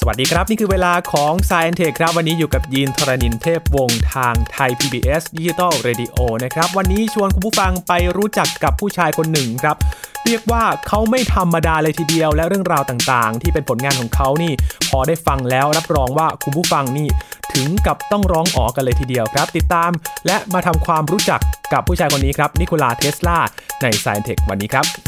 สวัสดีครับ นี่คือเวลาของ s ซ i e n t e c h ครับ วันนี้อยู่กับยีนทรณินเทพวงศ์ทางไทย PBS Digital Radio นะครับ วันนี้ชวนคุณผู้ฟังไปรู้จักกับผู้ชายคนหนึ่งครับ เรียกว่าเขาไม่ธรรมดาเลยทีเดียว และเรื่องราวต่างๆ ที่เป็นผลงานของเขานี่ พอได้ฟังแล้วรับรองว่าคุณผู้ฟังนี่ถึงกับต้องร้องอ๋อกันเลยทีเดียวครับ ติดตาม และมาทำความรู้จักกับผู้ชายคนนี้ครับนิโคลาเทสลาใน s ซ i e n t e c h วันนี้ครับ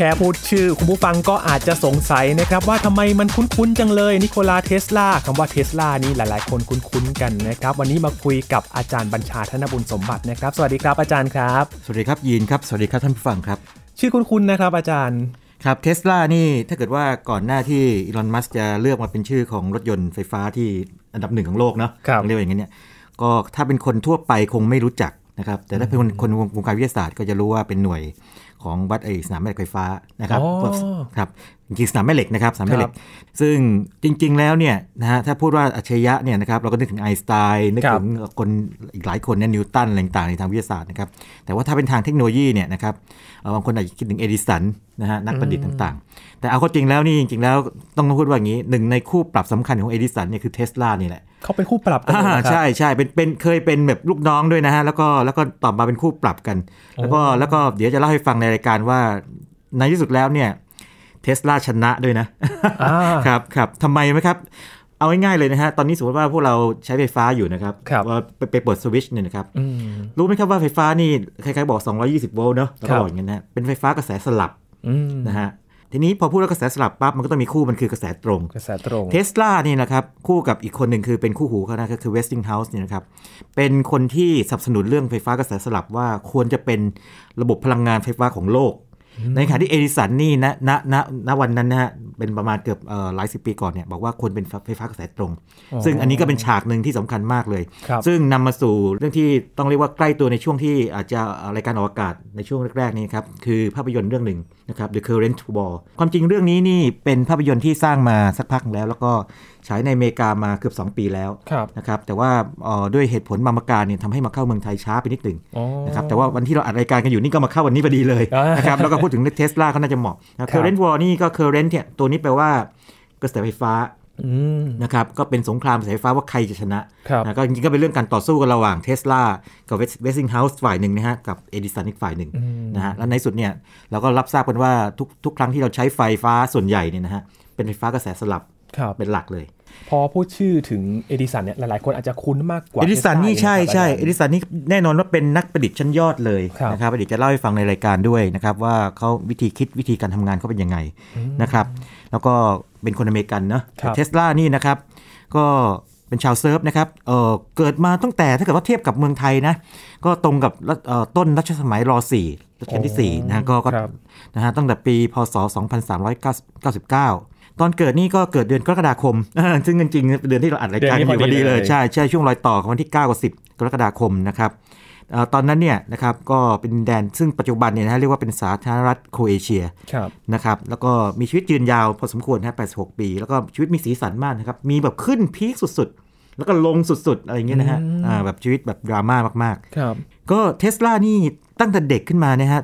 ค่พูดชื่อ คุณผู้ฟังก็อาจจะสงสัยนะครับว่าทำไมมันคุ้นๆจังเลยนิโคลาเทสลาคำว่าเทสลานี่หลายๆ คนคุ้นๆกันนะครับ วันนี้มาคุยกับอาจารย์บัญชาธนบุญสมบัตินะครับ สวัสดีครับอาจารย์ครับ สวัสดีครับยีนครับ สวัสดีครับท่านผู้ฟังครับ ชื่อคุ้นๆนะครับอาจารย์ครับเทสลานี่ถ้าเกิดว่าก่อนหน้าที่อีลอนมัสจะเลือกมาเป็นชื่อของรถยนต์ไฟฟ้าที่อันดับหนึ่งของโลกเนาะครับเรียกว่าอย่างนี้เนี่ยก็ถ้าเป็นคนทั่วไปคงไม่รู้จักนะครับแต่ถ้าเป็นคนคนวงการวิทยาศาสตร์ก็จะรู้ว่าเป็นหน่วย ของวัดไอสนามแม่เหล็กไฟฟ้านะครับอ๋อครับจริงๆสนามแม่เหล็กนะครับสนามแม่เหล็คกรับซึ่งจริง ๆ แล้วเนี่ยนะฮะถ้าพูดว่าอัจฉริยะเนี่ยนะครับเราก็นึกถึงไอน์สไตน์นึกครับถึงคนอีกหลายคนเนี่ยนิวตันอะไรต่างๆในทางวิทยาศาสตร์นะครับแต่ว่าถ้าเป็นทางเทคโนโลยีเนี่ยนะครับเอ่อบางคนอาจจะคิดถึงเอดิสันนะฮะนักประดิษฐ์ต่างๆ แต่เอาเข้าจริงแล้วนี่จริงๆแล้วต้องพูดว่าอย่างนี้หนึ่งในคู่ปรับสำคัญของเอดิสันเนี่ยคือเทสลานี่แหละเขาเป็นคู่ปรับกันเลยอ่านะครับใช่ใช่เป็นเป็นเคยเป็นแบบลูกน้องด้วยนะฮะแล้วก็แล้วก็ต่อมาเป็นคู่ปรับกัน แล้วก็แล้วก็เดี๋ยวจะเล่าให้ฟังในรายการว่าในที่สุดแล้วเนี่ยเทสลาชนะด้วยนะอ่าครับครับทำไมไหมครับ เอาง่ายๆเลยนะฮะ ตอนนี้สมมติว่าพวกเราใช้ไฟฟ้าอยู่นะครับครับว่าไปไปเปิดสวิตช์เนี่ยนะครับอืมรู้ไหมครับว่าไฟฟ้านี่ ใครๆบอก 220 โวลต์เนอะแล้วครัก็บบอกอย่างนั้นนะเป็นไฟฟ้ากระแสสลับอืมนะฮะ ทีนี้พอพูดว่ากระแสสลับปั๊บมันก็ต้องมีคู่มันคือกระแสตรงกระแสตรงเทสลานี่นะครับคู่กับอีกคนหนึ่งคือเป็นคู่หูเขานะก็คือ Westinghouse เนี่ยนะครับเป็นคนที่สนับสนุนเรื่องไฟฟ้ากระแสสลับว่าควรจะเป็นระบบพลังงานไฟฟ้าของโลก ในขณะที่เอดิสันนี่ณณณณวันนั้นนะฮะเป็นประมาณเกือบเอ่อหลายสิบปีก่อนเนี่ยบอกว่าควรเป็นไฟฟ้ากระแสตรงอ๋อซึ่งอันนี้ก็เป็นฉากหนึ่งที่สำคัญมากเลยครับซึ่งนำมาสู่เรื่องที่ต้องเรียกว่าใกล้ตัวในช่วงที่อาจจะรายการออกอากาศในช่วงแรกๆนี้ครับคือภาพยนตร์เรื่องหนึ่ง นะครับ The Current War ความจริงเรื่องนี้นี่เป็นภาพยนตร์ที่สร้างมาสักพักแล้ว แล้วก็ฉายในอเมริกามาเกือบ 2 ปีแล้วครับนะครับแต่ว่าเอ่อด้วยเหตุผลบางประการเนี่ยทำให้มาเข้าเมืองไทยช้าไปนิดหนึ่งอ๋อนะครับแต่ว่าวันที่เราอัดรายการกันอยู่นี่ก็มาเข้าวันนี้พอดีเลยอ่ะนะครับแล้วก็พูดถึงเทสลาเขาน่าจะเหมาะนะ Current War นี่ก็ Current เนี่ยตัวนี้แปลว่ากระแสไฟฟ้าอืม นะครับก็เป็นสงครามกระแสไฟฟ้าว่าใครจะชนะครับนะก็จริงๆก็เป็นเรื่องการต่อสู้กันระหว่างเทสลากับเวสติงเฮาส์ฝ่ายหนึ่งนะฮะกับเอดิสันอีกฝ่ายหนึ่งอืมนะฮะแล้วในสุดเนี่ยเราก็รับทราบกันว่าทุกทุกครั้งที่เราใช้ไฟฟ้าส่วนใหญ่เนี่ยนะฮะเป็นไฟฟ้ากระแสสลับครับเป็นหลักเลย พอพูดชื่อถึงเอดิสันเนี่ยหลายๆ คนอาจจะคุ้นมากกว่าเอดิสัน Tesla นี่ใช่เองะครับใช่อาจารย์เอดิสันนี่แน่นอนว่าเป็นนักประดิษฐ์ชั้นยอดเลยครับนะครับเดี๋ยวจะเล่าให้ฟังในรายการด้วยนะครับว่าเขาวิธีคิดวิธีการทำงานเขาเป็นยังไงนะครับแล้วก็ เป็นคนอเมริกันเนาะครับเทสลานี่นะครับ ก็เป็นชาวเซิร์บนะครับเออเกิดมาตั้งแต่ถ้าเกิดว่าเทียบกับเมืองไทยนะ ก็ตรงกับรัชเอ่อต้นรัชสมัยร 4 รัชกาลที่ 4 นะฮะก็ก็ครับนะฮะตั้งแต่ปีพศ 2399 ตอนเกิดนี่ก็เกิดเดือนกรกฎาคม ซึ่งจริงๆเดือนที่เราอัดรายการกันอยู่พอดีเลย ใช่ใช่ช่วงรอยต่อของวันที่ 9 กับ 10 กรกฎาคมนะครับเอ่อ ตอนนั้นเนี่ยนะครับก็เป็นแดนซึ่งปัจจุบันเนี่ยนะฮะเรียกว่าเป็นสาธารณรัฐโครเอเชียครับนะครับแล้วก็มีชีวิตยืนยาวพอสมควรนะฮะ86 ปี แล้วก็ชีวิตมีสีสันมากนะครับ มีแบบขึ้นพีคสุดๆ แล้วก็ลงสุดๆ อะไรอย่างเงี้ยนะฮะอืมอ่าแบบชีวิตแบบดราม่ามากครับๆก็เทสลานี่ตั้งแต่เด็กขึ้นมาเนี่ยฮะ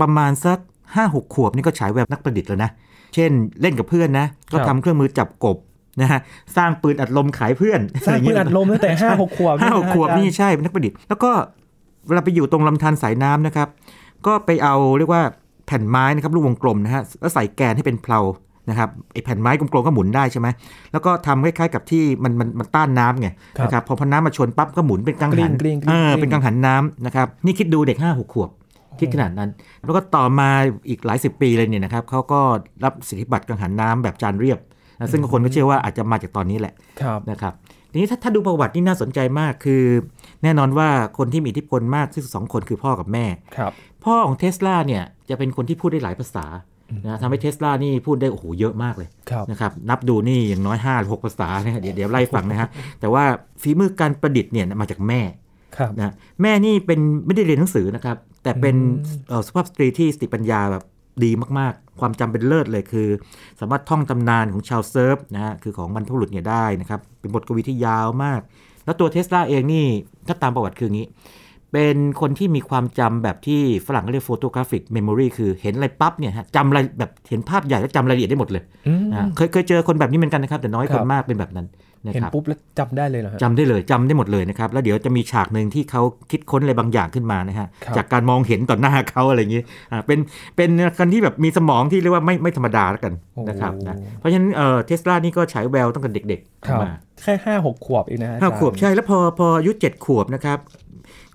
ประมาณสัก 5-6 ขวบนี่ก็ฉายแบบนักประดิษฐ์แล้วนะ เช่นเล่นกับเพื่อนนะก็ครับทำเครื่องมือจับกบนะฮะสร้างปืนอัดลมขายเพื่อนสร้างปืนอัดลมตั้งแต่ห้าหกขวบห้าหกนะขวบอาจารย์นี่ใช่เป็นนักประดิษฐ์แล้วก็ เวลาไปอยู่ตรงลำธารสายน้ำนะครับ ก็ไปเอาเรียกว่าแผ่นไม้นะครับลูกวงกลมนะฮะแล้วใส่แกนให้เป็นเพลานะครับไอ้แผ่นไม้กลมๆก็หมุนได้ใช่ไหมแล้วก็ทำคล้ายๆกับที่มันมันมันต้านน้ำไงครับนะครับพอพอน้ำมาชนปั๊บก็หมุนเป็นกังหันกลิ้งๆกลิ้งๆเออเป็นกังหันน้ำนะครับนี่คิดดูเด็กห้าหกขวบคิดขนาดนั้น แล้วก็ต่อมาอีกหลายสิบปีเลยเนี่ยนะครับเขาก็รับสิทธิบัตรกังหันน้ำแบบจานเรียบนะซึ่งคนก็เชื่อว่าอาจจะมาจากตอนนี้แหละครับนะครับทีนี้ถ้าถ้าดูประวัตินี่น่าสนใจมากคือ แน่นอนว่าคนที่มีอิทธิพลมากที่สุดสองคนคือพ่อกับแม่ครับพ่อของเทสลาเนี่ยจะเป็นคนที่พูดได้หลายภาษานะทำให้เทสลานี่พูดได้โอ้โหเยอะมากเลยครับนะครับนับดูนี่อย่างน้อย5หรือ6ภาษานะฮะเดี๋ยวเดี๋ยวไล่ฟังนะฮะแต่ว่าฝีมือการประดิษฐ์เนี่ยมาจากแม่ครับนะแม่นี่เป็นไม่ได้เรียนหนังสือนะครับ แต่เป็นเอ่อสุภาพสตรีที่สติปัญญาแบบดีมากๆ ความจำเป็นเลิศเลยคือ สามารถท่องตำนานของชาวเซิร์บนะฮะคือของบรรพบุรุษเนี่ยได้นะครับ เป็นบทกวีที่ยาวมาก แล้วตัวเทสลาเองนี่ถ้าตามประวัติคืออย่างนี้ เป็นคนที่มีความจำแบบที่ฝรั่งเรียก photographic memory คือเห็นอะไรปั๊บเนี่ยฮะจำอะไรแบบเห็นภาพใหญ่แล้วจำรายละเอียดได้หมดเลยอืมนะเคยเคยเจอคนแบบนี้เหมือนกันนะครับ แต่น้อยคครับนมากเป็นแบบนั้นนะ เห็นครับปุ๊บแล้วจำได้เลยเหรอฮะจำได้เลยจำได้หมดเลยนะครับ แล้วเดี๋ยวจะมีฉากหนึ่งที่เขาคิดค้นอะไรบางอย่างขึ้นมานะฮะครับจากการมองเห็นต่อหน้าเขาอะไรอย่างนี้อ่าเป็นเป็นคนที่แบบมีสมองที่เรียกว่าไม่ไม่ธรรมดาแล้วกันนะครับนะเพราะฉะนั้นเอ่อเทสลานี่ก็ฉายแววตั้งแต่เด็กครับๆมาแค่ห้าหกขวบเองนะฮะห้าอจรย์ขวบใช่แล้วพอพออายุเจ็ดขวบนะครับ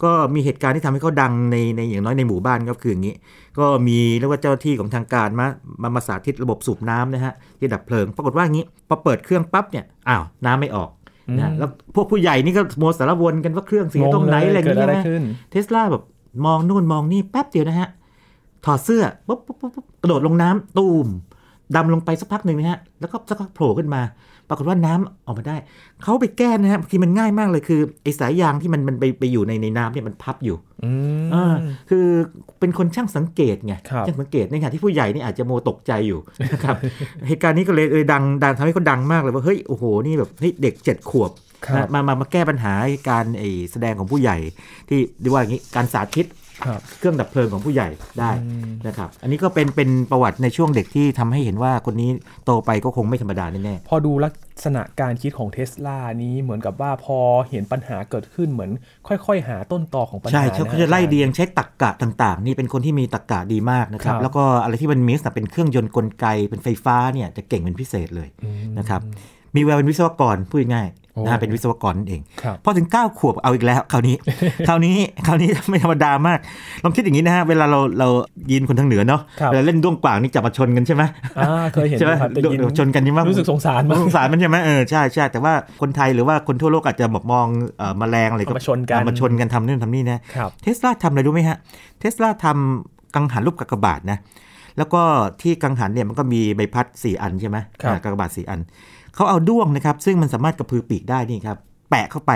ก็มีเหตุการณ์ที่ทำให้เขาดังในในอย่างน้อยในหมู่บ้านก็คืออย่างนี้ ก็มีเรียกว่าเจ้าหน้าที่ของทางการมามามาสาธิตระบบสูบน้ำนะฮะที่ดับเพลิง ปรากฏว่าอย่างนี้พอเปิดเครื่องปั๊บเนี่ยอ้าวน้ำไม่ออกนะฮะแล้วพวกผู้ใหญ่นี่ก็โมวสารวนกันว่าเครื่องเสียตรงไหนอะไรอย่างเกิดเงี้อะไรยนะขึ้นเทสลาแบบมองนู่นมองนี่แป๊บเดียวนะฮะถอดเสื้อปุ๊บปุ๊บปุ๊บปุ๊บกระโดดลงน้ำตูม ดำลงไปสักพักหนึ่งนะฮะ แล้วก็สักพักโผล่ขึ้นมา ปรากฏว่าน้ำออกมาได้ เขาไปแก้นะฮะบางทีมันง่ายมากเลยคือไอ้สายยางที่มันมันไปไปอยู่ในในน้ำเนี่ยมันพับอยู่อืมอ่าคือเป็นคนช่างสังเกตไงครับช่างสังเกตในขณะที่ผู้ใหญ่นี่อาจจะโมตกใจอยู่นะครับ เหตุการณ์นี้ก็เลยเลยดังดังทำให้เขาดังมากเลยว่าเฮ้ยโอ้โหนี่แบบเฮ้ยเด็กเจ็ดขวบครับนะมามามาแก้ปัญหาการไอแสดงของผู้ใหญ่ที่เรียกว่าอย่างนี้การสาธิตครับ เครื่องดับเพลิงของผู้ใหญ่ได้อืมนะครับ อันนี้ก็เป็นเป็นประวัติในช่วงเด็กที่ทำให้เห็นว่าคนนี้โตไปก็คงไม่ธรรมดาแน่พอดูลักษณะการคิดของเทสลานี้เหมือนกับว่าพอเห็นปัญหาเกิดขึ้นเหมือน ค่อย ๆ หาต้นตอของปัญๆหาใช่เขานเขาจะไล่เรียงใช้ตรกกะต่าง ๆ นี่เป็นคนที่มีตรกกะดีมากนะครับครับ แล้วก็อะไรที่มันมีลักษณะเป็นเครื่องยนต์กลไกเป็นไฟฟ้าเนี่ยจะเก่งเป็นพิเศษเลยอืมนะครับมีแววเป็นวิศวกรพูดง่ายโอ้ๆ นะฮะเป็นวิศวกรนั่นเองครับพอถึง 9 ขวบเอาอีกแล้วคราวนี้ คราวนี้คราวนี้ไม่ธรรมดามาก ลองคิดอย่างนี้นะฮะ เวลาเราเรายินคนทางเหนือเนาะครับเวลาเล่นด้วงกว่างนี่จับมาชนกันใช่ไหมอ่าเคยเห็นใช่ไหมครับแต่ยินชนกันใช่ไหมรู้สึกสงสารมากสงสารมันใช่ไหมเออใช่ใช่แต่ว่าคนไทยหรือว่าคนทั่วโลกอาจจะแบบมองเอ่อแมลงอะไรเอามาชนกันเอามาชนกันทำนู่นทำนี่นะครับเทสลาทำอะไรรู้ไหมฮะเทสลาทำกังหันรูปกากบาทนะแล้วก็ที่กังหันเนี่ยมันก็มีใบพัดสี่อันใช่ไหมครับอ่ากากบาทสี่อัน เขาเอาด้วงนะครับ ซึ่งมันสามารถกระพือปีกได้นี่ครับ แปะเข้าไป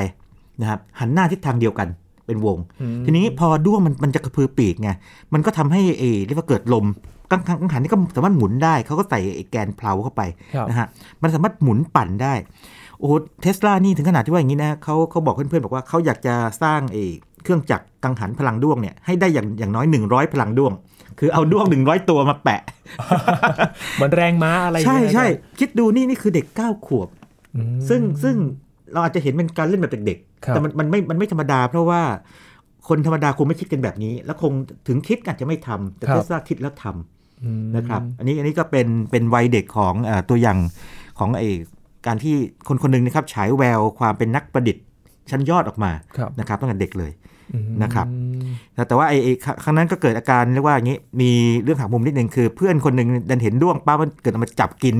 นะครับหันหน้าทิศทางเดียวกันเป็นวงอืมทีนี้พอด้วงมันมันจะกระพือปีกไงมันก็ทำให้เออเรียกว่าเกิดลมกังหันกังหันนี่ก็สามารถหมุนได้ เขาก็ใส่ไอ้แกนเพลาเข้าไปครับนะฮะมันสามารถหมุนปั่นได้โอ้เทสลานี่ถึงขนาดที่ว่าอย่างนี้นะเขาเขาบอกเพื่อนๆบอกว่าเขาอยากจะสร้างไอ้ เครื่องจักรกังหันพลังด้วงเนี่ยให้ได้อย่างอย่างน้อย 100 พลังด้วง คือเอาด้วง 100 ตัวมาแปะเหมือนแรงม้าอะไรอย่างใช่เงี้ยใช่อาจารย์คิดดูนี่นี่คือเด็ก 9 ขวบอืมซึ่งซึ่งเราอาจจะเห็นเป็นการเล่นแบบเด็กครับๆแต่มันมันไม่มันไม่ธรรมดาเพราะว่าคนธรรมดาคงไม่คิดกันแบบนี้ แล้วคงถึงคิดก็อาจจะไม่ทำแต่ครับเทสลาคิดแล้วทำอืมนะครับ อันนี้อันนี้ก็เป็นเป็นวัยเด็กของเออตัวอย่างของไอการที่คนคนหนึ่งนะครับฉายแววความเป็นนักประดิษฐ์ ชั้นยอดออกมาครับนะครับตั้งแต่เด็กเลยอืมนะครับแต่แต่ว่าไอ้ไอ้ครั้งนั้นก็เกิดอาการเรียกว่าอย่างนี้มีเรื่องหักมุมนิดนึงคือ เพื่อนคนหนึ่งดันเห็นด้วงป้ามันเกิดเอามาจับกิน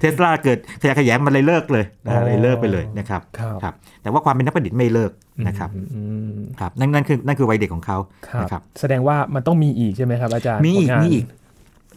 เทสลาเกิดขยะแขยงมันเลยเลิกเลยนะฮะเลยเลิกไปเลยนะครับครับครับ แต่ว่าความเป็นนักประดิษฐ์ไม่เลิกนะครับอืมอืมครับนั่นนั่นคือนั่นคือวัยเด็กของเขาครับนะครับ แสดงว่ามันต้องมีอีกใช่ไหมครับอาจารย์มีอีกผลงานมีอีก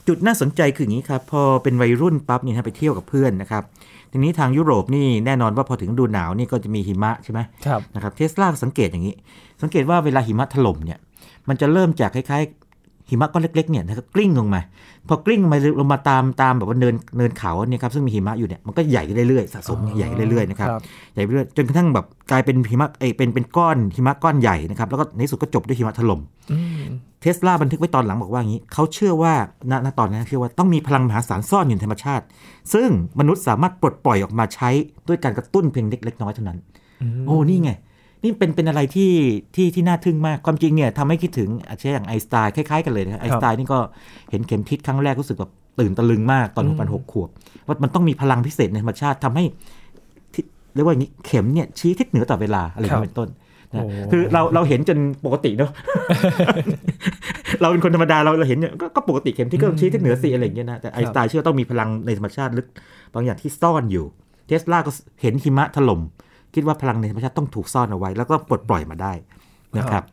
จุดน่าสนใจคืออย่างนี้ครับ พอเป็นวัยรุ่นปั๊บเนี่ยฮะไปเที่ยวกับเพื่อนนะครับ ทีนี้ทางยุโรปนี่แน่นอนว่าพอถึงฤดูหนาวนี่ก็จะมีหิมะใช่ไหมครับนะครับเทสลาสังเกตอย่างนี้ สังเกตว่าเวลาหิมะถล่มเนี่ยมันจะเริ่มจากคล้ายๆ หิมะก้อนเล็กๆเนี่ยนะครับกลิ้งลงมา พอกลิ้งลงมาลงมาตามตามแบบว่าเนินเนินเขาเนี่ยครับซึ่งมีหิมะอยู่เนี่ยมันก็ใหญ่ขึ้นเรื่อยๆสะสมใหญ่ขึ้นเรื่อยๆนะครับครับใหญ่ไปเรื่อยจนกระทั่งแบบกลายเป็นหิมะเอยเป็นเป็นก้อนหิมะก้อนใหญ่นะครับแล้วก็ในที่สุดก็จบด้วยหิมะถล่มอืมเทสลาบันทึกไว้ตอนหลังบอกว่าอย่างนี้เขาเชื่อว่าณณตอนนั้นเชื่อว่าต้องมีพลังมหาศาลซ่อนอยู่ในธรรมชาติ ซึ่งมนุษย์สามารถปลดปล่อยออกมาใช้ด้วยการกระตุ้นเพียงเล็กๆน้อยๆเท่านั้น โอ้นี่ไง นี่เป็นเป็นอะไรที่ที่ที่น่าทึ่งมาก ความจริงเนี่ยทำให้คิดถึงอาจจะอย่างไอน์สไตน์คล้ายๆกันเลยนะไอน์สไตน์นี่ก็เห็นเข็มทิศครั้งแรกรู้สึกแบบตื่นตะลึงมากตอนอืหมกพันหกขวบ ว่ามันต้องมีพลังพิเศษในธรรมชาติทำให้ทิศเรียกว่าอย่างนี้เข็มเนี่ยชี้ทิศเหนือต่อเวลาอะไรอย่างนี้เป็นต้นนะโอ้คือเราเราเห็นจนปกติเนาะเราเป็นคนธรรมดาเราเราเห็นเนี่ยก็ก็ปกติเข็มที่ก็ชี้ทิศเหนือสิอะไรอย่างเงี้ยนะแต่ไอน์สไตน์เชื่อต้องมีพลังในธรรมชาติลึกบางอย่างที่ซ่อนอยู่เทสลาก็เห็นหิมะถล่ม คิดว่าพลังในธรรมชาติต้องถูกซ่อนเอาไว้ แล้วก็ปลดปล่อยมาได้นะครับ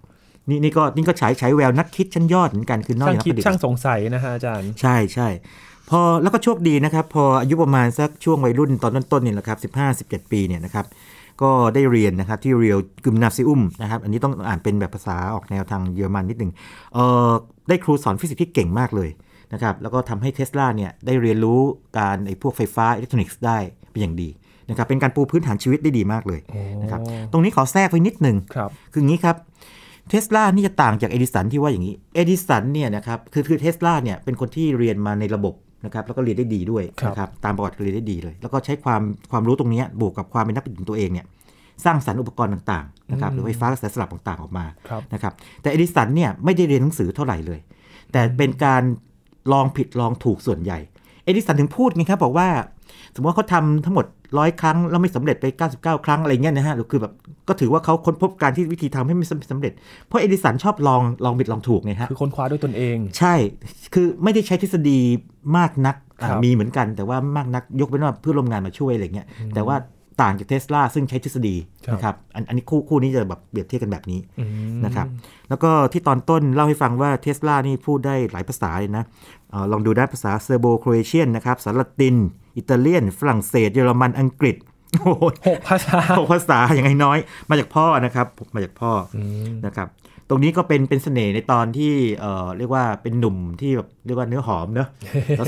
นี่นี่ก็นี่ก็ฉายฉายแววนักคิดชั้นยอดเหมือนกันคือนอกช่างจากนักคิปดระดิษช่างฐ์สงสัยนะฮะอาจารย์ใช่ใช่พอแล้วก็โชคดีนะครับ พออายุประมาณสักช่วงวัยรุ่นตอนต้นๆเนี่ยแหละครับ15 17ปีเนี่ยนะครับก็ได้เรียนนะครับที่ Realgymnasium นะครับอันนี้ต้องอ่านเป็นแบบภาษาออกแนวทางเยอรมันนิดหนึ่งเออได้ครูสอนฟิสิกส์ที่เก่งมากเลยนะครับแล้วก็ทำให้เทสลาเนี่ยได้เรียนรู้การไอ้พวกไฟฟ้าอิเล็กทรอนิกส์ได้เป็นอย่างดี นะครับเป็นการปูพื้นฐานชีวิตได้ดีมากเลยนะครับตรงนี้ขอแทรกไว้นิดหนึ่งครับคืออย่างนี้ครับเทสลานี่จะต่างจากเอดิสันที่ว่าอย่างนี้เอดิสันเนี่ยนะครับคือคือเทสลาเนี่ยเป็นคนที่เรียนมาในระบบนะครับแล้วก็เรียนได้ดีด้วยครับนะครับตามประวัติก็เรียนได้ดีเลย แล้วก็ใช้ความความรู้ตรงเนี้ยบวกกับความเป็นนักประดิษฐ์ของตัวเองเนี่ยสร้างสรรค์อุปกรณ์ต่างๆนะครับหรือไฟฟ้ากระแสสลับต่างๆออกมาครับนะครับแต่เอดิสันเนี่ยไม่ได้เรียนหนังสือเท่าไหร่เลย แต่เป็นการลองผิดลองถูกส่วนใหญ่ เอดิสันถึงพูดไงครับบอกว่า สมมติว่าเขาทำทั้งหมดร้อยครั้งแล้วไม่สำเร็จไป 99 ครั้งอะไรเงี้ยนะฮะหรือคือแบบก็ถือว่าเขาค้นพบการที่วิธีทำให้ไม่สำเร็จ เพราะเอดิสันชอบลองลองผิดลองถูกไงฮะคือค้นคว้าด้วยตนเอง ใช่ คือไม่ได้ใช้ทฤษฎีมากนักอะครับมีเหมือนกันแต่ว่ามากนักยกเว้นว่าเพื่อนร่วมงานมาช่วยอะไรเงี้ยแต่ว่า ต่างจากเทสลาซึ่งใช้ทฤษฎีครับนะครับอันอันนี้คู่คู่นี้จะแบบเปรียบเทียบกันแบบนี้อืมนะครับแล้วก็ที่ตอนต้นเล่าให้ฟังว่าเทสลานี่พูดได้หลายภาษาเลยนะเออลองดูได้ภาษาเซอร์โบโครเอเชียนนะครับภาษาละติน อิตาเลียน ฝรั่งเศส เยอรมันอังกฤษโอ้โหหกภาษาหกภาษาอย่างน้อยๆมาจากพ่อนะครับ มาจากพ่ออมนะครับ ตรงนี้ก็เป็นเป็นเสน่ห์ในตอนที่เอ่อเรียกว่าเป็นหนุ่มที่แบบเรียกว่าเนื้อหอมเนอะ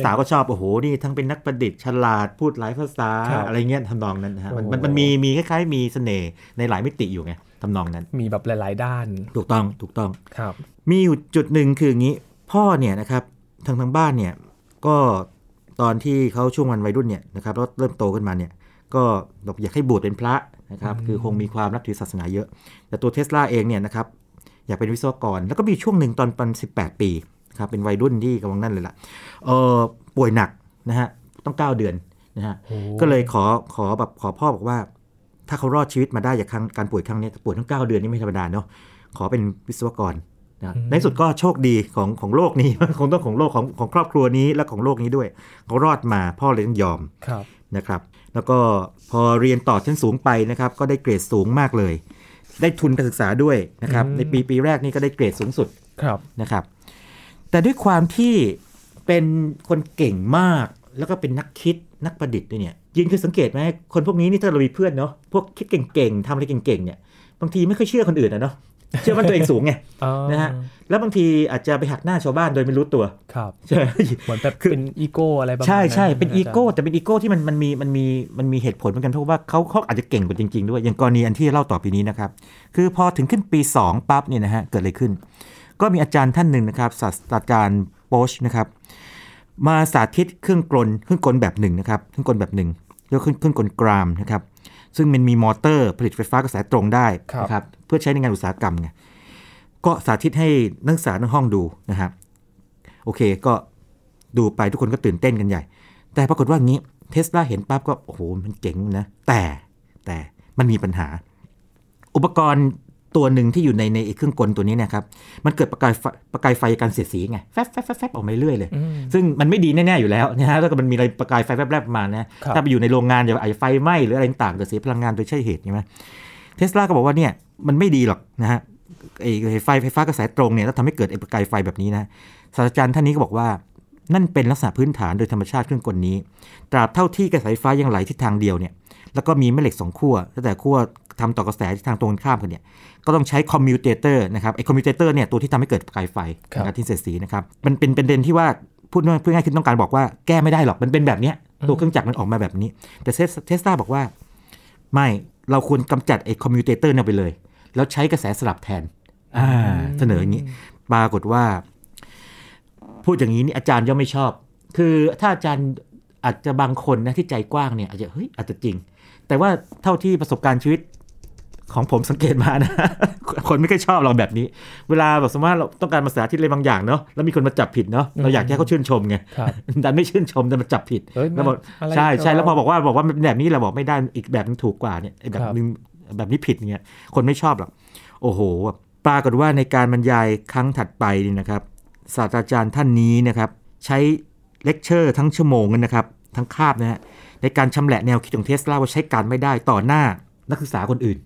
สาวๆก็ชอบโอ้โหนี่ทั้งเป็นนักประดิษฐ์ฉลาดพูดหลายภาษาครับอะไรเงี้ยทำนองนั้นนะฮะมันโอ้โหมันมันมีมีคล้ายๆ มีเสน่ห์ในหลายมิติอยู่ไงทำนองนั้น มีแบบหลาย ๆ ด้าน ถูกต้องถูกต้องครับ มีอยู่จุดหนึ่งคืออย่างนี้ พ่อเนี่ยนะครับทางทางบ้านเนี่ยก็ตอนที่เขาช่วงวันวัยรุ่นเนี่ยนะครับแล้วเริ่มโตขึ้นมาเนี่ยก็บอกอยากให้บวชเป็นพระนะครับคือคงมีความนับถือศาสนาเยอะ แต่ตัวเทสลาเองเนี่ยนะครับ อยากเป็นวิศวกร แล้วก็มีช่วงหนึ่งตอนปัน18ปีครับเป็นวัยรุ่นที่กำลังนั่นเลยล่ะเออป่วยหนักนะฮะต้อง 9 เดือนนะฮะโอ้ก็เลยขอขอแบบขอพ่อบอกว่า ถ้าเขารอดชีวิตมาได้จากครั้งการป่วยครั้งเนี้ยป่วยทั้ง 9 เดือนนี่ไม่ธรรมดาเนาะขอเป็นวิศวกรนะในที่สุดก็โชคดีของของโลกนี้คงต้องของโลกของของครอบครัวนี้และของโลกนี้ด้วยเขารอดมาพ่อเลยต้องยอมครับนะครับ แล้วก็พอเรียนต่อชั้นสูงไปนะครับ ก็ได้เกรดสูงมากเลย ได้ทุนการศึกษาด้วยนะครับอืมในปีปีแรกนี่ก็ได้เกรดสูงสุดครับนะครับ แต่ด้วยความที่เป็นคนเก่งมาก แล้วก็เป็นนักคิดนักประดิษฐ์ด้วยเนี่ยยินคือสังเกตไหมคนพวกนี้นี่ถ้าเรามีเพื่อนเนาะพวกคิดเก่งๆทำอะไรเก่งๆเนี่ยบางทีไม่ค่อยเชื่อคนอื่นนะเนาะ เชื่อว่าตัวเองสูงไงอ๋อนะฮะแล้วบางทีอาจจะไปหักหน้าชาวบ้านโดยไม่รู้ตัวครับใช่ไหมเหมือนแบบคือเป็นอีโก้อะไรประมาณใช่นั้นใช่เป็นอาอีจารย์โก้แต่เป็นอีโก้ที่มันมันมีมันมีมันมีเหตุผลเหมือนกันเพราะว่าเขาเขาอาจจะเก่งกว่าจริง ๆ ด้วย อย่างกรณีอันที่เล่าต่อไปนี้นะครับคือพอถึงขึ้นปี 2 ปั๊บเนี่ยนะฮะเกิดอะไรขึ้น ก็มีอาจารย์ท่านหนึ่งนะครับศาสตราจารย์โปชนะครับมาสาธิตเครื่องกลเครื่องกลแบบหนึ่งนะครับเครื่องกลแบบหนึ่งเรียกว่าเครื่องเครื่องกลกรามนะครับ ซึ่งมันมีมอเตอร์ผลิตไฟฟ้ากระแสตรงได้นะครับเพื่อใช้ในงานอุตสาหกรรมไงก็สาธิตให้นักศึกษาในห้องดูนะครับโอเคก็ดูไปทุกคนก็ตื่นเต้นกันใหญ่ แต่ปรากฏว่างี้เทสลาเห็นปั๊บก็โอ้โหมันเจ๋งนะ แต่แต่มันมีปัญหา อุปกรณ์ ตัวหนึ่งที่อยู่ในในไอ้เครื่องกลตัวนี้เนะครับ มันเกิดประกายไฟประกายไฟการเสียดสีไง แฟบแฟบแฟบแฟบออกมาเรื่อยเลยอืมซึ่งมันไม่ดีแน่ ๆ อยู่แล้วนะฮะถ้าเกิดมันมีอะไรประกายไฟแวบๆมานะครับถ้าไปอยู่ในโรงงานจะอาจจะไฟไหม้หรืออะไรต่างๆเกิดเสียพลังงานโดยใช่เหตุใช่ไหมเทสลาก็บอกว่าเนี่ยมันไม่ดีหรอกนะฮะไอ้ไฟไฟฟ้ากระแสตรงเนี่ยแล้วทำให้เกิดไอ้ประกายไฟแบบนี้นะศาสตราจารย์ท่านนี้ก็บอกว่านั่นเป็นลักษณะพื้นฐานโดยธรรมชาติเครื่องกลนี้ ตราบเท่าที่กระแสไฟฟ้ายังไหลทิศทางเดียวเนี่ย แล้วก็มีแม่เหล็กสองขั้วตั้งแต่ขั้ว ทำต่อกระแสทิศทางตรงกันข้ามกันเนี่ยก็ต้องใช้ commutator นะครับไอ้ commutator เนี่ยตัวที่ทำให้เกิดประกายไฟครับนะครับที่เสียดสีนะครับมันเป็นประเด็นที่ว่าพูดง่ายพูดง่ายคือต้องการบอกว่าแก้ไม่ได้หรอกมันเป็นแบบเนี้ยตัวเครื่องจักรมันออกมาแบบนี้ แต่เทสลาบอกว่า ไม่เราควรกำจัดไอ้คอมมิวเตเตอร์เนี่ยไปเลย แล้วใช้กระแสสลับแทนอ่าเสนออย่างนี้ ปรากฏว่า พูดอย่างนี้นี่อาจารย์ย่อมไม่ชอบ คือถ้าอาจารย์อาจจะบางคนนะที่ใจกว้างเนี่ยอาจจะเฮ้ยอาจจะจริง แต่ว่าเท่าที่ประสบการณ์ชีวิต ของผมสังเกตมานะ คนไม่ค่อยชอบเราแบบนี้ เวลาแบบสมมติว่าเราต้องการมาสาธิตอะไรบางอย่างเนาะแล้วมีคนมาจับผิดเนาะเราอยากให้เขาชื่นชมไงครับดันไม่ชื่นชมดันมาจับผิดเฮ้ยแล้วบอกอะไรใช่ใช่ก็แล้วพอบอกว่าบอกว่ามันเป็นแบบนี้เราบอกไม่ได้อีกแบบนึงถูกกว่าเนี่ยไอ้แบบครับนึงแบบนี้ผิดเงี้ยคนไม่ชอบหรอกโอ้โหปรากฏว่าในการบรรยายครั้งถัดไปนี่นะครับศาสตราจารย์ท่านนี้นะครับใช้เลคเชอร์ทั้งชั่วโมงนั้นนะครับ ทั้งคาบนะฮะในการชำแหละแนวคิดของเทสลาว่าใช้การไม่ได้ต่อหน้านักศึกษาคนอื่น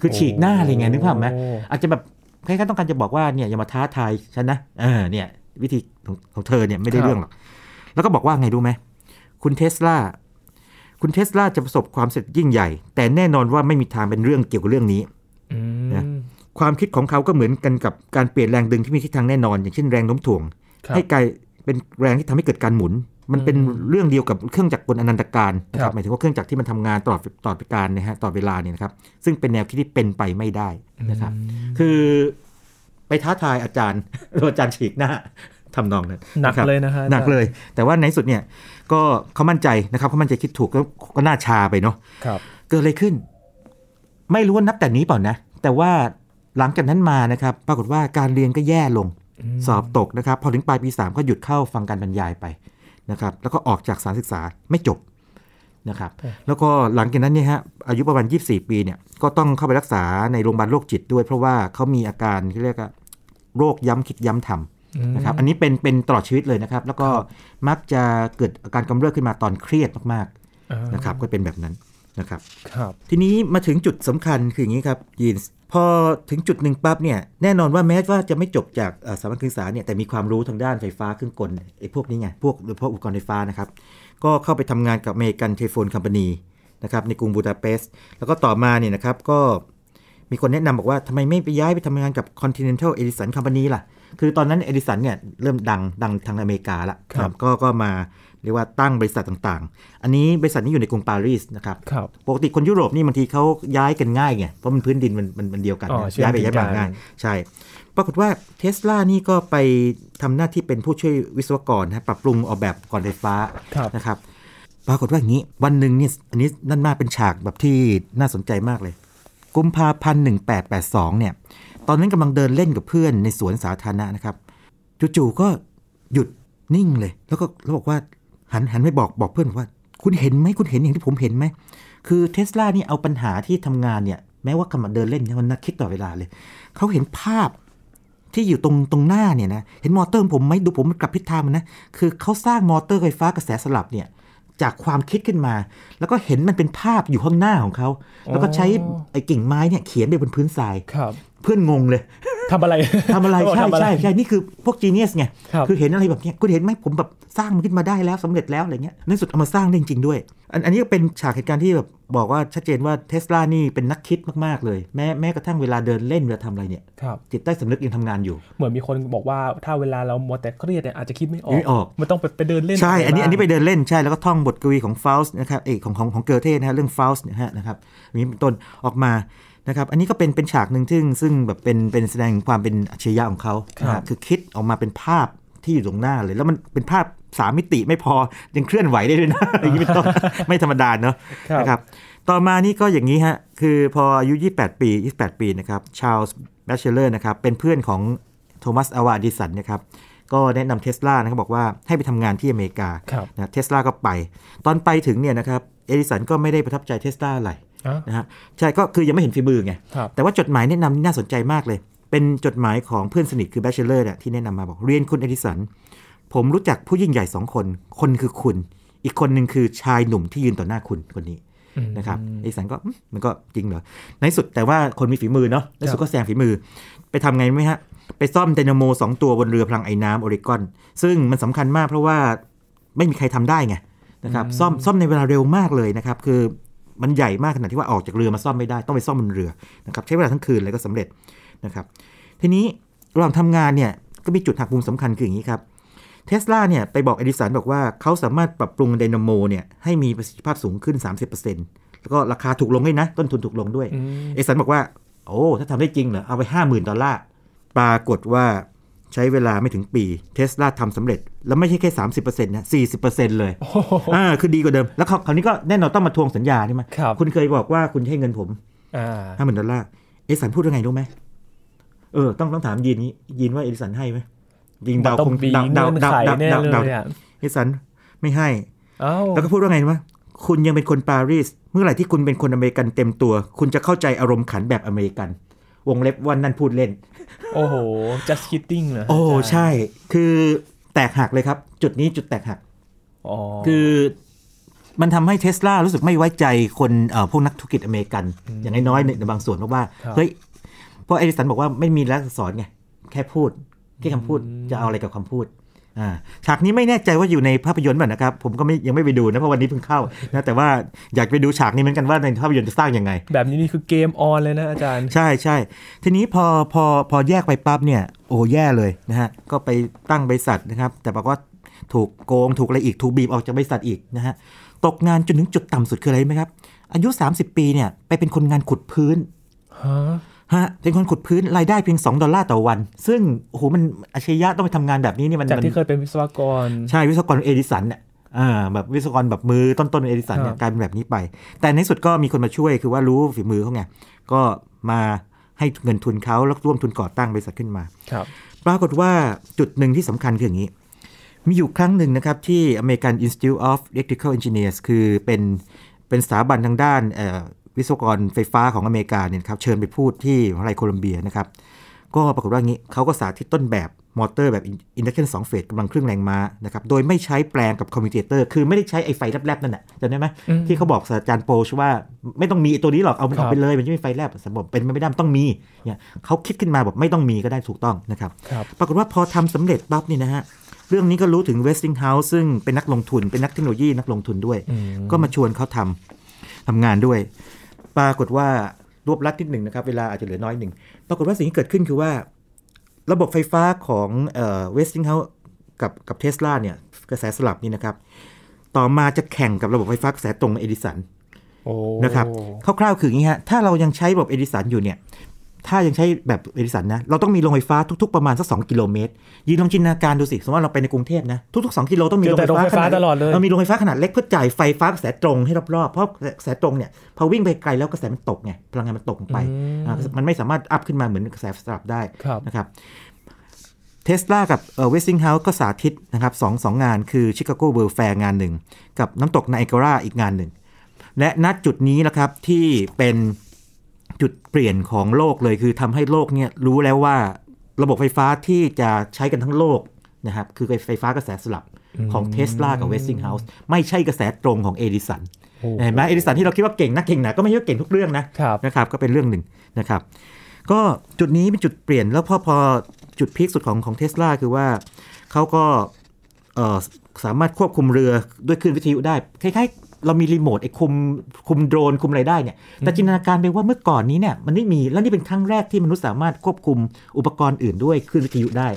คือฉีกหน้าอะไรเงี้ยนึกภาพไหมโอ้อาจจะแบบคล้ายๆต้องการจะบอกว่าเนี่ยอย่ามาท้าทายฉันนะเออเนี่ย วิธีของของเธอเนี่ยไม่ได้เรื่องหรอกแล้วก็บอกว่าไงรู้ไหมคุณเทสลาคุณเทสลาจะประสบความสำเร็จยิ่งใหญ่ แต่แน่นอนว่าไม่มีทางเป็นเรื่องเกี่ยวกับเรื่องนี้อืมนะความคิดของเขาก็เหมือนกันกับการเปลี่ยนแรงดึงที่มีทิศทางแน่นอน อย่างเช่นแรงโน้มถ่วงครับให้กายเป็นแรงที่ทำให้เกิดการหมุน มันเป็นเรื่องเดียวกับเครื่องจักรกลอนันตการนะคครัรับบหมายถึงว่าเครื่องจักรที่มันทำงานตลอดตลอดการนะฮะตลอดเวลาเนี่ยนะครับ ซึ่งเป็นแนวคิดที่เป็นไปไม่ได้นะครับ คือไปท้าทายอาจารย์อาจารย์ฉีกหน้าทำนองนั้นหนักะครับเลยนะฮะหนักเลย แต่ว่าในที่สุดเนี่ยก็เขามั่นใจนะครับเขามั่นใจคิดถูกก็ก็น่าชาไปเนาะครับเกิดอะไรขึ้น ไม่รู้ว่านับแต่นี้เปล่านะ แต่ว่าหลังจากนั้นมานะครับ ปรากฏว่าการเรียนก็แย่ลงสอบตกนะครับ พอถึงปลายปี3ก็หยุดเข้าฟังการบรรยายไป นะครับแล้วก็ออกจากสารศึกษาไม่จบนะครับแล้วก็หลังจากนั้นเนี่ยฮะอายุประมาณ 24 ปีเนี่ยก็ต้องเข้าไปรักษาในโรงพยาบาลโรคจิตด้วย เพราะว่าเขามีอาการที่เรียกว่าโรคย้ำคิดย้ำทำนะครับอันนี้เป็นเป็นตลอดชีวิตเลยนะครับ แล้วก็มักจะเกิดอาการกำเริบขึ้นมาตอนเครียดมากๆนะครับก็เป็นแบบนั้น นะครับครับทีนี้มาถึงจุดสำคัญคืออย่างนี้ครับยีนส์พอถึงจุดหนึ่งปั๊บเนี่ยแน่นอนว่าแม้ว่าจะไม่จบจากเอ่อสถาบันการศึกษาเนี่ยแต่มีความรู้ทางด้านไฟฟ้าเครื่องกลไอ้พวกนี้ไงพวกโดยเฉพาะอุปกรณ์ไฟฟ้านะครับก็เข้าไปทำงานกับ American Telephone Company นะครับในกรุงบูดาเปสต์แล้วก็ต่อมาเนี่ยนะครับก็มีคนแนะนำบอกว่าทำไมไม่ไปย้ายไปทำงานกับ Continental Edison Company ล่ะ คือตอนนั้นเอดิสันเนี่ยเริ่มดังดังทางอเมริกาละครับก็ก็มา เรียกว่าตั้งบริษัทต่างๆ อันนี้บริษัทนี้อยู่ในกรุงปารีสนะครับครับปกติคนยุโรปนี่บางทีเขาย้ายกันง่ายไง เพราะมันพื้นดินมันมันมันเดียวกันอ๋อนะเชื่อมย้ายไปย้ายมาถึงกันง่าย ใช่ ปรากฏว่าเทสลานี่ก็ไปทำหน้าที่เป็นผู้ช่วยวิศวกรนะปรับปรุงออกแบบก่อนไฟฟ้าครับนะครับ ปรากฏว่าอย่างนี้วันหนึ่งเนี่ยอันนี้นั่นมากเป็นฉากแบบที่น่าสนใจมากเลย กุมภาพันธ์1882เนี่ย ตอนนั้นกำลังเดินเล่นกับเพื่อนในสวนสาธารณะนะครับ จู่ๆก็หยุดนิ่งเลย แล้วก็แล้วบอกว่า หันหันไปบอกบอกเพื่อนบอกว่า คุณเห็นไหมคุณเห็นอย่างที่ผมเห็นไหมคือเทสลานี่เอาปัญหาที่ทำงานเนี่ยแม้ว่ากำลังเดินเล่นเนี่ยมันนักคิดต่อเวลาเลย เขาเห็นภาพที่อยู่ตรงตรงหน้าเนี่ยนะเห็นมอเตอร์ผมไหมดูผมมันกลับทิศทางมันนะคือเขาสร้างมอเตอร์ไฟฟ้ากระแสสลับเนี่ยจากความคิดขึ้นมา แล้วก็เห็นมันเป็นภาพอยู่ข้างหน้าของเขา แล้วก็ใช้ไอ้กิ่งไม้เนี่ยเขียนไปบนพื้นทรายครับเพื่อนงงเลย ทำอะไรทำอะไรเขาบอกใช่ทำอะไรใช่ใช่นี่คือพวกจีเนียสไงครับอเห็นอะไรแบบเนี้ยคุณเห็นไหมผมแบบสร้างมันขึ้นมาได้แล้วสำเร็จแล้วอะไรเงี้ยในสุดเอามาสร้างได้จริงๆด้วย อันอันนี้ก็เป็นฉากเหตุการณ์ที่แบบบอกว่าชัดเจนว่าเทสลานี่เป็นนักคิดมากๆเลย แม้แม้กระทั่งเวลาเดินเล่นเวลาทำอะไรเนี่ยครับจิตใต้สำนึกยังทำงานอยู่ เหมือนมีคนบอกว่าถ้าเวลาเรามัวแต่เครียดเนี่ยอาจจะคิดไม่ออกไม่ออกมันต้องไปไปเดินเล่นใช่ อันนี้บ้างอันนี้ไปเดินเล่นใช่แล้วก็ท่องบทกวีของฟาสนะครับเอกของของของเกอเท่นะฮะเรื่องฟาสนะฮะนะครับมีเป็นต้นออกมา นะครับ อันนี้ก็เป็นเป็นฉากหนึ่งซึ่งซึ่งแบบเป็นเป็นแสดงความเป็นอัจฉริยะของเขานะฮะคือคิดออกมาเป็นภาพที่อยู่ตรงหน้าเลย แล้วมันเป็นภาพสามมิติไม่พอยังเคลื่อนไหวได้ด้วยนะอย่างนี้เป็นต้นไม่ธรรมดาเนอะครับนะครับต่อมานี่ก็อย่างนี้ฮะ คือพออายุ 28 ปี 28 ปีนะครับชาลส์แบชเชอร์นะครับเป็นเพื่อนของโทมัสอวาดิสันนะครับก็แนะนำเทสลานะครับบอกว่าให้ไปทำงานที่อเมริกาครับนะเทสลาก็ไป ตอนไปถึงเนี่ยนะครับเอดิสันก็ไม่ได้ประทับใจเทสลาอะไรอะ นะฮะใช่ก็คือยังไม่เห็นฝีมือไงครับแต่ว่าจดหมายแนะนำนี่น่าสนใจมากเลย เป็นจดหมายของเพื่อนสนิทคือแบชเชอร์เนี่ยที่แนะนำมาบอกเรียนคุณเอดิสัน ผมรู้จักผู้ยิ่งใหญ่สองคน คนคือคุณ อีกคนหนึ่งคือชายหนุ่มที่ยืนต่อหน้าคุณคนนี้อืมนะครับเอดิสันก็อืมมันก็จริงเหรอในที่สุดแต่ว่าคนมีฝีมือเนาะในที่สุดก็แสดงฝีมือ ไปทำไงไหมฮะไปซ่อมไดนาโมสองตัวบนเรือพลังไอ้น้ำโอริกอน ซึ่งมันสำคัญมากเพราะว่าไม่มีใครทำได้ไงนะครับซ่อมซ่อมในเวลาเร็วมากเลยนะครับ คือ มันใหญ่มากขนาดที่ว่าออกจากเรือมาซ่อมไม่ได้ต้องไปซ่อมบนเรือนะครับใช้เวลาทั้งคืนเลยก็สำเร็จนะครับทีนี้ระหว่างทำงานเนี่ยก็มีจุดหักมุมสำคัญคืออย่างนี้ครับเทสลาเนี่ยไปบอกเอดิสันบอกว่าเขาสามารถปรับปรุงไดนาโมเนี่ยให้มีประสิทธิภาพสูงขึ้น 30%แล้วก็ราคาถูกลงด้วยนะ ต้นทุนถูกลงด้วยอืมเอดิสันบอกว่า โอ้ ถ้าทำได้จริงเหรอ เอาไปห้าหมื่นดอลลาร์ปรากฏว่า ใช้เวลาไม่ถึงปีเทสลาทำสำเร็จ แล้วไม่ใช่แค่ 30%นะ40%เลยโอ้โหอ่าคือดีกว่าเดิม แล้วคราวคราวนี้ก็แน่นอนต้องมาทวงสัญญาใช่ไหมครับคุณเคยบอกว่าคุณให้เงินผมอ่าห้าหมื่นดอลลาร์เอดิสันพูดว่าไงรู้ไหมเออต้องต้องถามยีนนี้ยีนว่าเอดิสันให้ไหมยิงมันเดาต้องคงมีเดาเงื่เดาอนไขเดาแน่เดาเลเดายอะเอดิสันไม่ให้เอ้าแล้วก็พูดว่าไงรู้ไหมคุณยังเป็นคนปารีสเมื่อไหร่ที่คุณเป็นคนอเมริกันเต็มตัว คุณจะเข้าใจอารมณ์ขันแบบอเมริกัน วงเล็บว่านั่นพูดเล่น โอ้โห just kidding เหรอโอ้าจารย์ใช่ คือแตกหักเลยครับ จุดนี้จุดแตกหักอ๋อคือมันทำให้เทสลารู้สึกไม่ไว้ใจคนเอ่อพวกนักธุรกิจอเมริกัน อย่างน้อยๆในในบางส่วนเพราะว่าครับเฮ้ยเพราะเอดิสันบอกว่าไม่มีรักษณ์สอนไง แค่พูด แค่คำพูดจะเอาอะไรกับคำพูดอ่า ฉากนี้ไม่แน่ใจว่าอยู่ในภาพยนตร์แบบนะครับ ผมก็ไม่ยังไม่ไปดูนะเพราะวันนี้เพิ่งเข้านะแต่ว่าอยากไปดูฉากนี้เหมือนกันว่าในภาพยนตร์จะสร้างยังไง แบบนี้นี่คือเกมออนเลยนะอาจารย์ ใช่ใช่ทีนี้พอพอพอแยกไปปั๊บเนี่ยโอ้แย่เลยนะฮะก็ไปตั้งบริษัทนะครับ แต่บอกว่าถูกโกงถูกอะไรอีกถูกบีบออกจากบริษัทอีกนะฮะตกงานจนถึงจุดต่ำสุดคืออะไรไหมครับ อายุ 30 ปีเนี่ยไปเป็นคนงานขุดพื้น ฮะฮะเป็นคนขุดพื้นรายได้เพียง 2 ดอลลาร์ต่อวัน ซึ่งโอ้โหมันอาชญะต้องไปทำงานแบบนี้นี่มันจากมันที่เคยเป็นวิศวกร ใช่วิศวกรเอดิสันเนี่ยอ่าแบบวิศวกรแบบมือต้นๆเอดิสันเนี่ครัยบกลายเป็นแบบนี้ไป แต่ในที่สุดก็มีคนมาช่วยคือว่ารู้ฝีมือเขาไงก็มาให้เงินทุนเขาแล้วร่วมทุนก่อตั้งบริษัทขึ้นมาครับปรากฏว่าจุดหนึ่งที่สำคัญคืออย่างนี้ มีอยู่ครั้งหนึ่งนะครับที่ American Institute of Electrical Engineers คือเป็นเป็นสถาบันทางด้านเอ่อ วิศวกรไฟฟ้าของอเมริกาเนี่ยนะครับเชิญไปพูดที่มหาวิทยาลัยโคลัมเบียนะครับก็ปรากฏว่างี้เขาก็สาธิตต้นแบบมอเตอร์แบบ induction สองเฟสกำลังครึ่งแรงม้านะครับโดยไม่ใช้แปรงกับ commutator คือไม่ได้ใช้ไอ้ไฟแลบๆ นั่นแหละจำได้ไหมอืมที่เขาบอกศาสตราจารย์โปชว่าไม่ต้องมีตัวนี้หรอก เอามันอครัอกบไปเลย มันจะไม่มีไฟแลบสมมติเป็นไม่ได้มันต้องมีเนี่ยเขาคิดขึ้นมาบอกไม่ต้องมีก็ได้ถูกต้องนะครับครับปรากฏว่าพอทำสำเร็จปั๊บนี่นะฮะเรื่องนี้ก็รู้ถึง Westinghouse ซึ่งเป็นนักลงทุนเป็นนักเทคโนโลยีนักลงทุนด้วยอืมก็มาชวนเขาทำทำงานด้วย ปรากฏว่ารวบลัดนิดหนึ่งนะครับ เวลาอาจจะเหลือน้อยหนึ่ง ปรากฏว่าสิ่งที่เกิดขึ้นคือว่า ระบบไฟฟ้าของเอ่อ Westinghouse กับกับเทสลาเนี่ยกระแสสลับนี่นะครับ ต่อมาจะแข่งกับระบบไฟฟ้ากระแสตรงเอดิสันโอ้นะครับคร่าวๆคืออย่างนี้ฮะถ้าเรายังใช้ระบบเอดิสันอยู่เนี่ย ถ้ายังใช้แบบเอดิสันนะ เราต้องมีโรงไฟฟ้าทุกๆประมาณสักสองกิโลเมตรยีนลองจินตนาการดูสิ สมมติว่าเราไปในกรุงเทพนะ ทุกๆ 2 กิโลต้องมีเจอแต่โรงไฟฟ้าขนตลอดเลยเรามีโรงไฟฟ้าขนาดเล็กเพื่อจ่ายไฟฟ้ากระแสตรงให้รอบๆ เพราะกระแสตรงเนี่ยพอวิ่งไปไกลแล้วกระแสมันตกไงพลังงานมันตกลงไปอืมอ่ามันไม่สามารถ up ขึ้นมาเหมือนกระแสสลับได้ครับนะครับเทสลากับเวสติงเฮาส์ก็สาธิตนะครับสองสองงานคือ Chicago World Fair งานหนึ่ง กับน้ำตกไนแอการาอีกงานหนึ่ง และณจุดนี้นะครับที่เป็น จุดเปลี่ยนของโลกเลยคือทำให้โลกเนี่ยรู้แล้วว่าระบบไฟฟ้าที่จะใช้กันทั้งโลกนะครับคือไฟฟ้ากระแสสลับของเทสลากับเวสติงเฮาส์ไม่ใช่กระแสตรงของเอดิสันโอ้เห็นไหมเอดิสันที่เราคิดว่าเก่งนะเก่งนะก็ไม่ใช่ว่าเก่งทุกเรื่องนะครับนะครับก็เป็นเรื่องหนึ่งนะครับก็จุดนี้เป็นจุดเปลี่ยนแล้วพอพอจุด peak สุดของของเทสลาคือว่าเขาก็เอ่อสามารถควบคุมเรือด้วยคลื่นวิทยุได้คล้ายๆ เรามีรีโมทไอ้คุมคุมโดรนคุมอะไรได้เนี่ยแต่จินตนาการไปว่าเมื่อก่อนนี้เนี่ยมันไม่มีแล้วนี่เป็นครั้งแรกที่มนุษย์สามารถควบคุมอุปกรณ์อื่นด้วยคลื่นวิทยุได้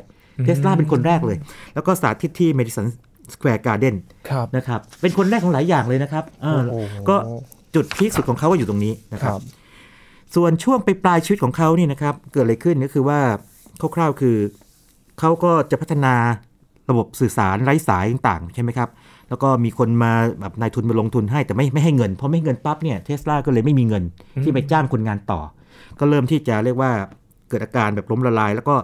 เทสลาเป็นคนแรกเลย แล้วก็สาธิตที่เมดิสันสแควร์การ์เดนครับนะครับเป็นคนแรกของหลายอย่างเลยนะครับเออโอ้โหก็จุดพีคสุดของเขาก็อยู่ตรงนี้นะคครัรับบส่วนช่วงไปปลายชีวิตของเขานี่นะครับเกิดอะไรขึ้นก็คือว่าคร่าวๆคือเขาก็จะพัฒนาระบบสื่อสารไร้สายต่างๆใช่ไหมครับ แล้วก็มีคนมาแบบนายทุนมาลงทุนให้แต่ไม่ไม่ให้เงิน เพราะไม่ให้เงินปั๊บเนี่ยเทสลาก็เลยไม่มีเงินที่ไปจ้างคนงานต่อ ก็เริ่มที่จะเรียกว่าเกิดอาการแบบล้มละลาย แล้วก็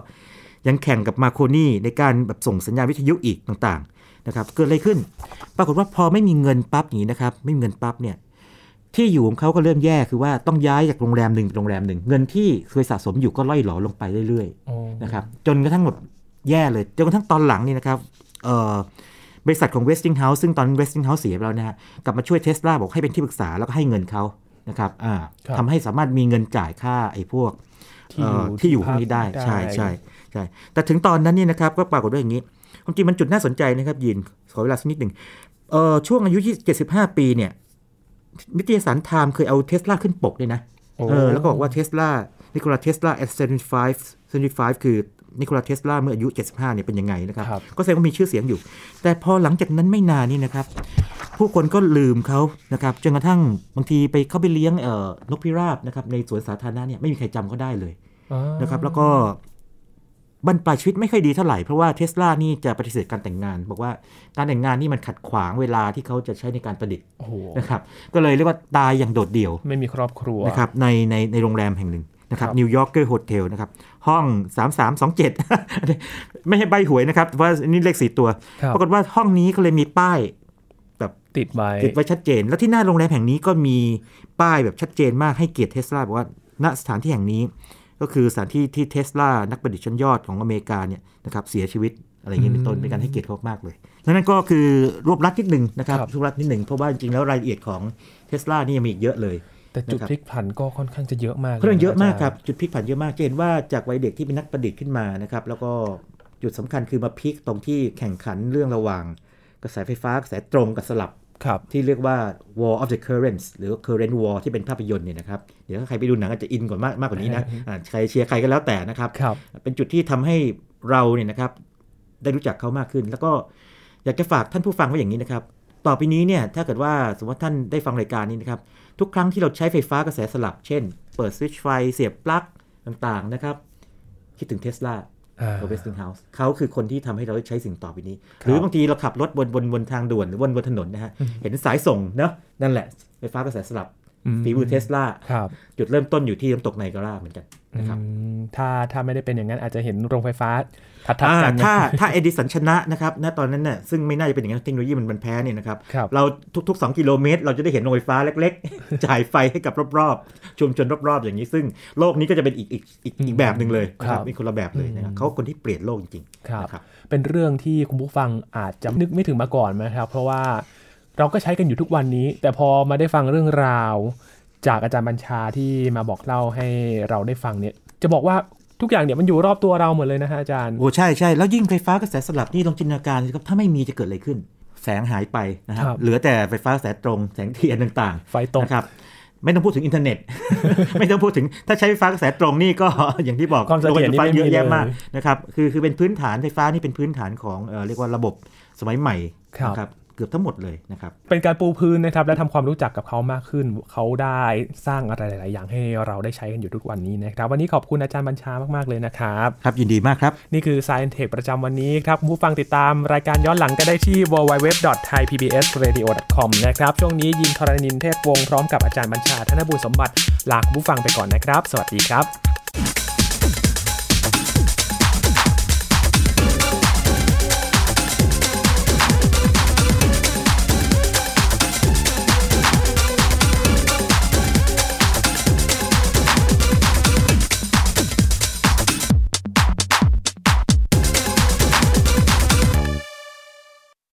ยังแข่งกับมาโคนี่ในการแบบส่งสัญญาณวิทยุอีกต่างๆนะครับเกิดอะไรขึ้น ปรากฏว่าพอไม่มีเงินปั๊บอย่างนี้นะครับไม่มีเงินปั๊บเนี่ยที่อยู่ของเขาก็เริ่มแย่คือว่าต้องย้ายจากโรงแรมหนึ่งไปโรงแรมหนึ่งเงินที่เคยสะสมอยู่ก็ล่อยหลอลงไปเรื่อยโอ้ๆนะครับจนกระทั่งหมดแย่เลยจนกระทั่งตอนหลังนี่นะครับเอ่อ บริษัทของ Westinghouse ซึ่งตอน Westinghouse เสียไปแล้วนะฮะกลับมาช่วยเทสลาบอกให้เป็นที่ปรึกษาแล้วก็ให้เงินเขานะครับอ่าครับทำให้สามารถมีเงินจ่ายค่าไอ้พวกที่อยู่เอ่อที่อยู่พวกนี้ได้ที่พักใช่ใช่ใช่แต่ถึงตอนนั้นเนี่ยนะครับก็ปรากฏว่าอย่างนี้ความจริงมันจุดน่าสนใจนะครับยีนขอเวลาสักนิดหนึ่งเอ่อช่วงอายุ 75 ปีเนี่ยนิตยสารไทม์เคยเอาเทสลาขึ้นปกเลยนะโอ้เออแล้วก็บอกว่าเทสลานิโคลาเทสลา at 75 75 คือ นิโคลาเทสลาเมื่ออายุ 75เนี่ยเป็นยังไงนะครับครับก็แสดงว่ามีชื่อเสียงอยู่ แต่พอหลังจากนั้นไม่นานนี่นะครับ ผู้คนก็ลืมเขานะครับจนกระทั่งบางทีไปเข้าไปเลี้ยงเอ่อนกพิราบนะครับในสวนสาธารณะเนี่ยไม่มีใครจำเขาได้เลยอ่านะครับแล้วก็บั้นปลายชีวิตไม่ค่อยดีเท่าไหร่ เพราะว่าเทสลานี่จะปฏิเสธการแต่งงาน บอกว่าการแต่งงานนี่มันขัดขวางเวลาที่เขาจะใช้ในการประดิษฐ์โอ้โหนะครับก็เลยเรียกว่าตายอย่างโดดเดี่ยว ไม่มีครอบครัวนะครับในในในโรงแรมแห่งหนึ่ง นะครับครับ New Yorker Hotel นะครับห้อง 3327 ไม่ใช่ใบหวยนะครับว่านี่เลขสี่ตัวครับปรากฏว่าห้องนี้ก็เลยมีป้ายติดไว้ติดไว้ชัดเจน แล้วที่หน้าโรงแรมแห่งนี้ก็มีป้ายแบบชัดเจนมากให้เกียรติเทสลาบอกว่าณสถานที่แห่งนี้ ก็คือสถานที่ที่เทสลานักประดิษฐ์ชั้นยอดของอเมริกาเนี่ยนะครับเสียชีวิตอะไรอย่างเงี้ยเป็นต้นเป็นการให้เกียรติเขามากเลยดังนั้นก็คือรวบรัดนิดหนึ่งนะครับครับรวบรัดนิดหนึ่งเพราะว่าจริงๆแล้วรายละเอียดของเทสลานี่ยังมีอีกเยอะเลย แต่จุดนะครับพลิกผันก็ค่อนข้างจะเยอะมากเรื่องเยอะมากครับจุดพลิกผันเยอะมากจะเห็นว่าจากวัยเด็กที่เป็นนักประดิษฐ์ขึ้นมานะครับแล้วก็จุดสำคัญคือมาพลิกตรงที่แข่งขันเรื่องระหว่าง กระแสไฟฟ้ากระแสตรงกับสลับครับที่เรียกว่า War of the Currents หรือ Current War ที่เป็นภาพยนตร์เนี่ยนะครับ เดี๋ยวถ้าใครไปดูหนังอาจจะอินกว่ามากมากกว่านี้นะอ่าใครเชียร์ใครก็แล้วแต่นะครับครับเป็นจุดที่ทำให้เราเนี่ยนะครับได้รู้จักเขามากขึ้น แล้วก็อยากจะฝากท่านผู้ฟังไว้อย่างนี้นะครับ ต่อไปนี้เนี่ยถ้าเกิดว่าสมมติว่าท่านได้ฟังรายการนี้นะครับ ทุกครั้งที่เราใช้ไฟฟ้ากระแสสลับ เช่น เปิดสวิตช์ไฟเสียบปลั๊กต่างๆนะครับ คิดถึงเทสลาอ่าโรเวสติงเฮาส์เขาคือคนที่ทำให้เราได้ใช้สิ่งต่อไปนี้ครับหรือบางทีเราขับรถบนบนบนทางด่วนหรือบนบนถนนนะฮะ เห็นสายส่งเนาะนั่นแหละไฟฟ้ากระแสสลับอืม ฝีมือเทสลาครับจุดเริ่มต้นอยู่ที่น้ำตกไนแอการาเหมือนกันนะครับอืมถ้าถ้าไม่ได้เป็นอย่างนั้นอาจจะเห็นโรงไฟฟ้าถัดถัดอ่ากันนะถ้าถ้าเอดิสันชนะนะครับณตอนนั้นน่ะซึ่งไม่น่าจะเป็นอย่างนั้นเทคโนโลยีมันมันแพ้เนี่ยนะครับครับ เราทุกๆ 2 กิโลเมตร เราจะได้เห็นโรงไฟฟ้าเล็ก ๆ จ่ายไฟให้กับรอบๆ ชุมชนรอบๆ อย่างนี้ ซึ่งโลกนี้ก็จะเป็นอีกอีกอีกอีกแบบหนึ่งเลยนะคครัรับบเป็นคนละแบบเลยนะครับเขาคนที่เปลี่ยนโลกจริงครับๆนะครับเป็นเรื่องที่คุณผู้ฟังอาจจะนึกไม่ถึงมาก่อนนะครับ เพราะว่า เราก็ใช้กันอยู่ทุกวันนี้ แต่พอมาได้ฟังเรื่องราว จากอาจารย์บัญชาที่มาบอกเล่าให้เราได้ฟังเนี่ย จะบอกว่าทุกอย่างเนี่ยมันอยู่รอบตัวเราหมดเลยนะฮะอาจารย์โอ้ใช่ใช่แล้วยิ่งไฟฟ้ากระแสสลับนี่ลองจินตนาการสิครับถ้าไม่มีจะเกิดอะไรขึ้น แสงหายไปนะครับครับเหลือแต่ไฟฟ้ากระแสตรงแสงเทียนต่างๆ ไฟตกนะครับไม่ต้องพูดถึงอินเทอร์เน็ต ไม่ต้องพูดถึงถ้าใช้ไฟฟ้ากระแสตรงนี่ก็อย่างที่บอกความเสถียรนี่ไฟไม่มีเยอะแยะมากเลยนะครับคือคือเป็นพื้นฐานไฟฟ้านี่เป็นพื้นฐานของเอ่อเรียกว่าระบบสมัยใหม่ครับนะครับเกือบทั้งหมดเลยนะครับเป็นการปูพื้นนะครับและทำความรู้จักกับเขามากขึ้น เขาได้สร้างอะไรหลาย ๆ อย่างให้เราได้ใช้กันอยู่ทุกวันนี้นะครับ วันนี้ขอบคุณอาจารย์บัญชามาก ๆ เลยนะครับ ครับยินดีมากครับ นี่คือ Science Tech ประจำวันนี้ครับคุณผู้ฟังติดตามรายการย้อนหลังก็ได้ที่ www.thaipbsradio.com นะครับช่วงนี้ยินทรณินเทพวงศ์พร้อมกับอาจารย์บัญชาธนบุญสมบัติลาคุณผู้ฟังไปก่อนนะครับ สวัสดีครับ